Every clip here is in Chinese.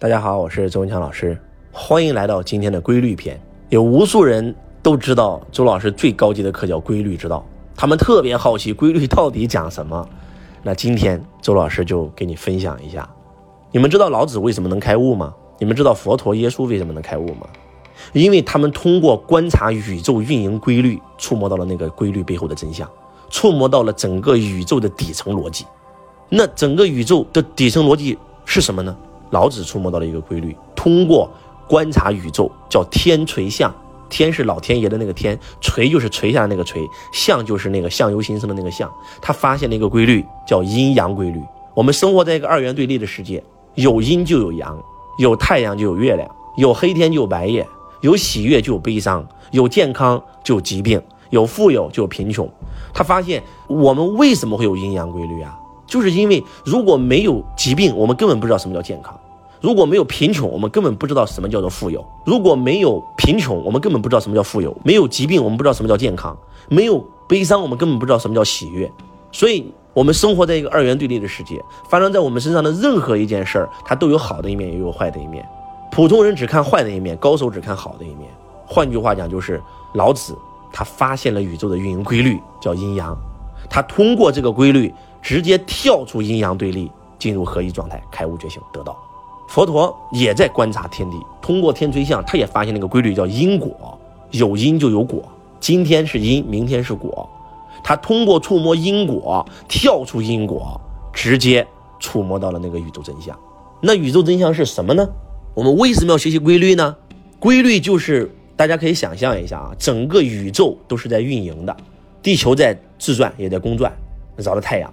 大家好，我是周文强老师，欢迎来到今天的规律篇。有无数人都知道周老师最高级的课叫规律之道，他们特别好奇规律到底讲什么。那今天周老师就给你分享一下。你们知道老子为什么能开悟吗？你们知道佛陀、耶稣为什么能开悟吗？因为他们通过观察宇宙运营规律，触摸到了那个规律背后的真相，触摸到了整个宇宙的底层逻辑。那整个宇宙的底层逻辑是什么呢？老子触摸到了一个规律，通过观察宇宙，叫天垂象。天是老天爷的那个天，垂就是垂下的那个垂，象就是那个相由心生的那个象。他发现了一个规律，叫阴阳规律。我们生活在一个二元对立的世界，有阴就有阳，有太阳就有月亮，有黑天就有白夜，有喜悦就有悲伤，有健康就有疾病，有富有就有贫穷。他发现我们为什么会有阴阳规律啊？就是因为如果没有疾病，我们根本不知道什么叫健康；如果没有贫穷，我们根本不知道什么叫做富有；如果没有贫穷，我们根本不知道什么叫富有；没有疾病，我们不知道什么叫健康；没有悲伤，我们根本不知道什么叫喜悦。所以，我们生活在一个二元对立的世界，发生在我们身上的任何一件事儿，它都有好的一面，也有坏的一面。普通人只看坏的一面，高手只看好的一面。换句话讲，就是老子他发现了宇宙的运营规律，叫阴阳。他通过这个规律。直接跳出阴阳对立，进入合一状态，开悟觉醒得道。佛陀也在观察天地，通过天垂象，他也发现那个规律叫因果，有因就有果，今天是因，明天是果。他通过触摸因果，跳出因果，直接触摸到了那个宇宙真相。那宇宙真相是什么呢？我们为什么要学习规律呢？规律就是大家可以想象一下啊，整个宇宙都是在运营的，地球在自转，也在公转，绕着太阳。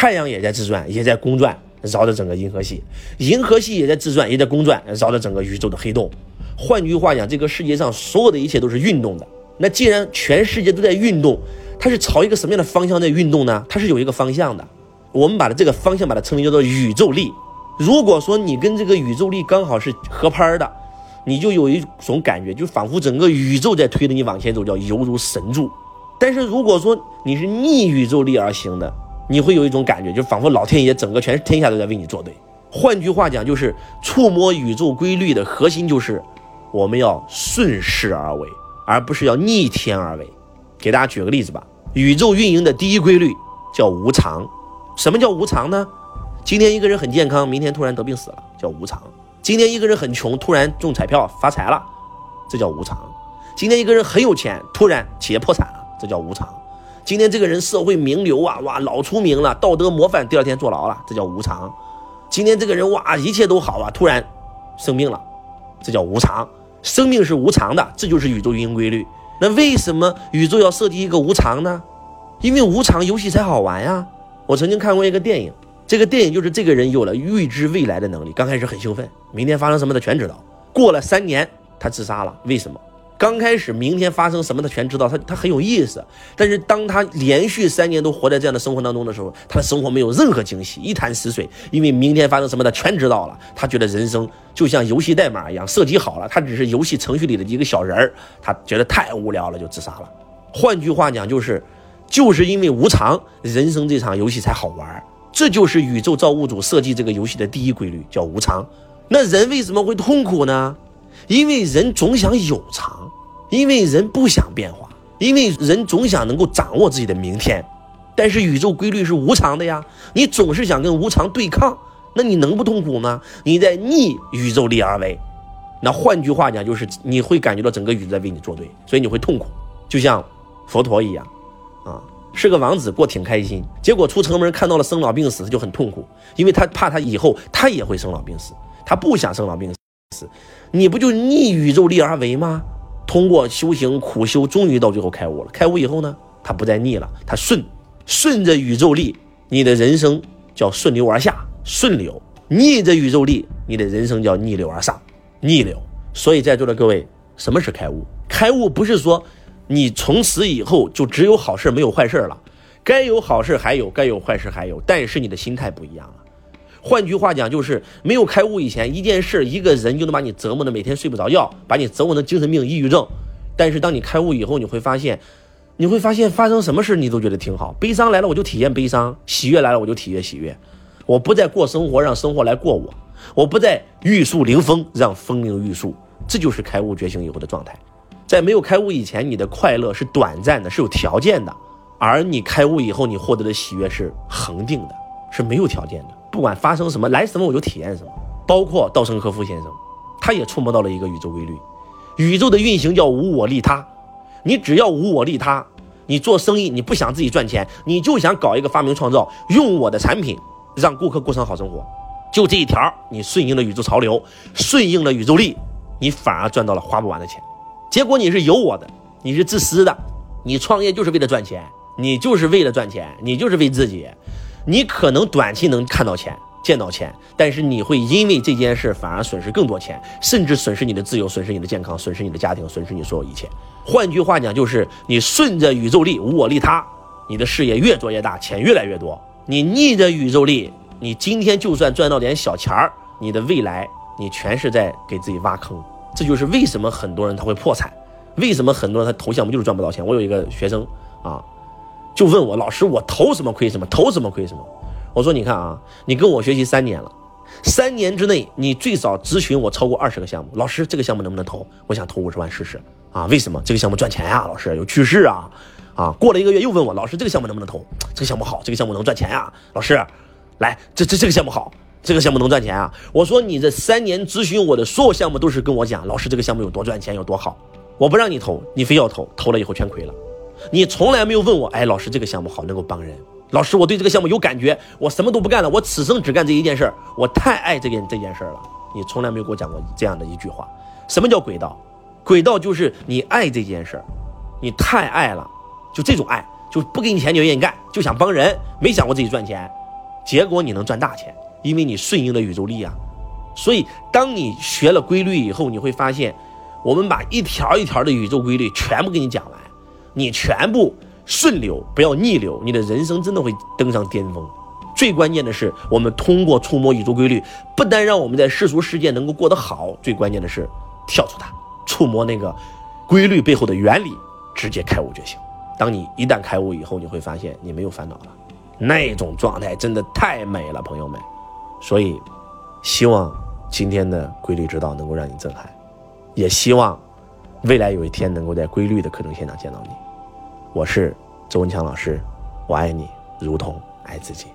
太阳也在自转，也在公转，绕着整个银河系；银河系也在自转，也在公转，绕着整个宇宙的黑洞。换句话讲，这个世界上所有的一切都是运动的。那既然全世界都在运动，它是朝一个什么样的方向在运动呢？它是有一个方向的。我们把它这个方向把它称为叫做宇宙力。如果说你跟这个宇宙力刚好是合拍的，你就有一种感觉，就仿佛整个宇宙在推着你往前走，叫犹如神助。但是如果说你是逆宇宙力而行的，你会有一种感觉，就仿佛老天爷整个全天下都在为你作对。换句话讲，就是触摸宇宙规律的核心就是我们要顺势而为，而不是要逆天而为。给大家举个例子吧，宇宙运营的第一规律叫无常。什么叫无常呢？今天一个人很健康，明天突然得病死了，叫无常。今天一个人很穷，突然中彩票发财了，这叫无常。今天一个人很有钱，突然企业破产了，这叫无常。今天这个人社会名流啊，哇，老出名了，道德模范，第二天坐牢了，这叫无常。今天这个人哇，一切都好啊，突然生病了，这叫无常。生命是无常的，这就是宇宙运行规律。那为什么宇宙要设计一个无常呢？因为无常游戏才好玩呀。我曾经看过一个电影，这个电影就是这个人有了预知未来的能力，刚开始很兴奋，明天发生什么他全知道。过了三年，他自杀了，为什么？刚开始，明天发生什么他全知道，他他很有意思。但是当他连续三年都活在这样的生活当中的时候，他的生活没有任何惊喜，一潭死水。因为明天发生什么他全知道了，他觉得人生就像游戏代码一样，设计好了，他只是游戏程序里的一个小人儿，他觉得太无聊了，就自杀了。换句话讲，就是就是因为无常，人生这场游戏才好玩。这就是宇宙造物主设计这个游戏的第一规律，叫无常。那人为什么会痛苦呢？因为人总想有常，因为人不想变化，因为人总想能够掌握自己的明天。但是宇宙规律是无常的呀，你总是想跟无常对抗，那你能不痛苦吗？你在逆宇宙力而为。那换句话讲，就是你会感觉到整个宇宙在为你作对，所以你会痛苦。就像佛陀一样，啊，是个王子过挺开心，结果出城门看到了生老病死，他就很痛苦，因为他怕他以后他也会生老病死，他不想生老病死。是你不就逆宇宙力而为吗？通过修行苦修，终于到最后开悟了。开悟以后呢，他不再逆了，他顺，顺着宇宙力，你的人生叫顺流而下，顺流；逆着宇宙力，你的人生叫逆流而上，逆流。所以在座的各位，什么是开悟？开悟不是说你从此以后就只有好事没有坏事了，该有好事还有，该有坏事还有，但是你的心态不一样了。换句话讲，就是没有开悟以前，一件事、一个人就能把你折磨的每天睡不着觉，把你折磨的精神病、抑郁症。但是当你开悟以后，你会发现，你会发现发生什么事你都觉得挺好。悲伤来了我就体验悲伤，喜悦来了我就体验喜悦。我不再过生活让生活来过我，我不再玉树临风，让风铃玉树，这就是开悟觉醒以后的状态。在没有开悟以前，你的快乐是短暂的，是有条件的；而你开悟以后，你获得的喜悦是恒定的，是没有条件的。不管发生什么，来什么我就体验什么。包括稻盛和夫先生，他也触摸到了一个宇宙规律：宇宙的运行叫无我利他。你只要无我利他，你做生意，你不想自己赚钱，你就想搞一个发明创造，用我的产品让顾客过上好生活。就这一条，你顺应了宇宙潮流，顺应了宇宙力，你反而赚到了花不完的钱。结果你是有我的，你是自私的，你创业就是为了赚钱，你就是为了赚钱，你就是为自己。你可能短期能看到钱，见到钱，但是你会因为这件事反而损失更多钱，甚至损失你的自由，损失你的健康，损失你的家庭，损失你所有一切。换句话讲，就是你顺着宇宙力，无我利他，你的事业越做越大，钱越来越多。你逆着宇宙力。你今天就算赚到点小钱儿，你的未来你全是在给自己挖坑。这就是为什么很多人他会破产，为什么很多人他投项目就是赚不到钱。我有一个学生啊，就问我老师，我投什么亏什么，投什么亏什么。我说你看啊，你跟我学习三年了，三年之内你最少咨询我超过二十个项目。老师，这个项目能不能投？我想投五十万试试啊？为什么？这个项目赚钱呀？老师有趋势啊？啊？过了一个月又问我老师，这个项目能不能投？这个项目好，这个项目能赚钱呀？老师。来，这这这个项目好，这个项目能赚钱啊！我说你这三年咨询我的所有项目都是跟我讲，老师这个项目有多赚钱，有多好。我不让你投，你非要投，投了以后全亏了。你从来没有问我，哎，老师这个项目好，能够帮人。老师，我对这个项目有感觉，我什么都不干了，我此生只干这一件事儿，我太爱这件这件事儿了。你从来没有给我讲过这样的一句话。什么叫轨道？轨道就是你爱这件事儿，你太爱了，就这种爱，就不给你钱你愿意干，就想帮人，没想过自己赚钱。结果你能赚大钱，因为你顺应了宇宙力啊。所以，当你学了规律以后，你会发现，我们把一条一条的宇宙规律全部给你讲完，你全部顺流，不要逆流，你的人生真的会登上巅峰。最关键的是，我们通过触摸宇宙规律，不单让我们在世俗世界能够过得好，最关键的是跳出它，触摸那个规律背后的原理，直接开悟觉醒。当你一旦开悟以后，你会发现你没有烦恼了。那种状态真的太美了，朋友们，所以希望今天的规律之道能够让你震撼，也希望未来有一天能够在规律的课程现场见到你。我是周文强老师，我爱你，如同爱自己。